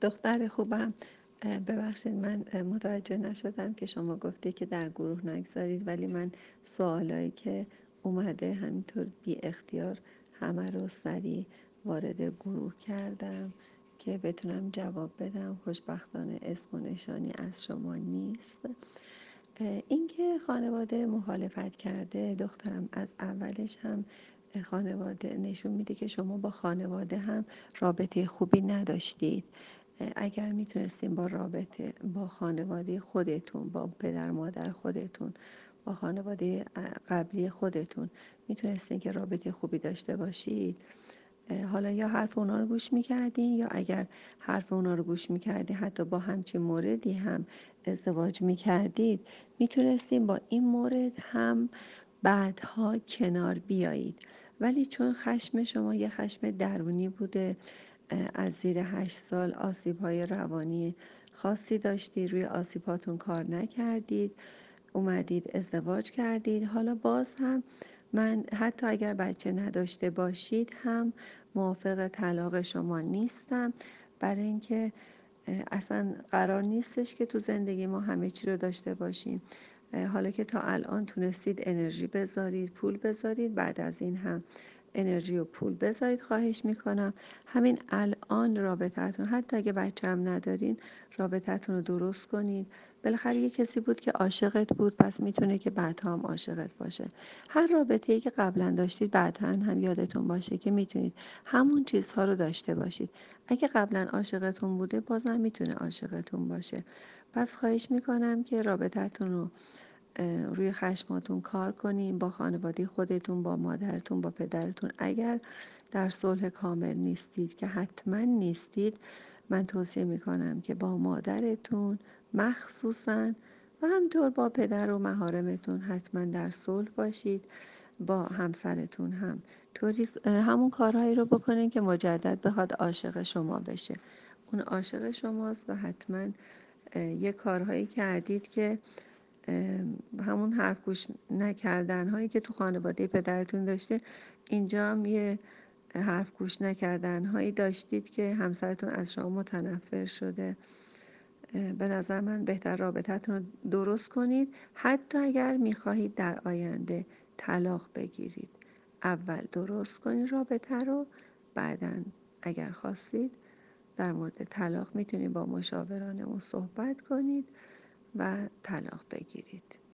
دختر خوبم ببخشید من متوجه نشدم که شما گفتی که در گروه نگذارید ولی من سوالایی که اومده همینطور بی اختیار همه رو سریع وارد گروه کردم که بتونم جواب بدم. خوشبختانه اسم و نشانی از شما نیست. اینکه خانواده مخالفت کرده دخترم از اولش هم خانواده نشون میده که شما با خانواده هم رابطه خوبی نداشتید. اگر می‌تونستیم با رابطه با خانواده خودتون با پدر مادر خودتون با خانواده قبلی خودتون می‌تونستین که رابطه خوبی داشته باشید. حالا یا حرف اونا رو گوش می‌کردین یا اگر حرف اونا رو گوش می‌کردین حتی با همچین موردی هم ازدواج می‌کردید می‌تونستین با این مورد هم بعدها کنار بیایید. ولی چون خشم شما یه خشم درونی بوده از زیر هشت سال آسیب های روانی خاصی داشتید روی آسیباتون کار نکردید اومدید ازدواج کردید. حالا باز هم من حتی اگر بچه نداشته باشید هم موافق طلاق شما نیستم. برای اینکه اصلا قرار نیستش که تو زندگی ما همه چی رو داشته باشیم. حالا که تا الان تونستید انرژی بذارید پول بذارید بعد از این هم انرژی و پول بذارید خواهش می‌کنم. همین الان رابطتون حتی اگه بچه هم ندارین رابطتون رو درست کنید بالاخره یه کسی بود که عاشقت بود پس می‌تونه که بعدها هم عاشقت باشه. هر رابطه ای که قبلا داشتید بعدا هم یادتون باشه که می‌تونید همون چیزها رو داشته باشید. اگه قبلا عاشقتون بوده بازم می‌تونه عاشقتون باشه. پس خواهش می‌کنم که رابطتون رو روی خشماتون کار کنین با خانواده خودتون با مادرتون با پدرتون. اگر در صلح کامل نیستید که حتما نیستید من توصیه می‌کنم که با مادرتون مخصوصا و همطور با پدر و مهارمتون حتما در صلح باشید. با همسرتون هم طوری همون کارهایی رو بکنین که مجدد بخواد عاشق شما بشه. اون عاشق شماست و حتما یه کارهایی کردید که همون حرف گوش نکردن هایی که تو خانواده پدرتون داشته اینجا هم یه حرف گوش نکردن هایی داشتید که همسرتون از شما متنفر شده. به نظر من بهتر رابطتون رو درست کنید. حتی اگر می‌خواهید در آینده طلاق بگیرید. اول درست کنید رابطه رو بعدا اگر خواستید در مورد طلاق می‌تونید با مشاورانمون صحبت کنید. و طلاق بگیرید.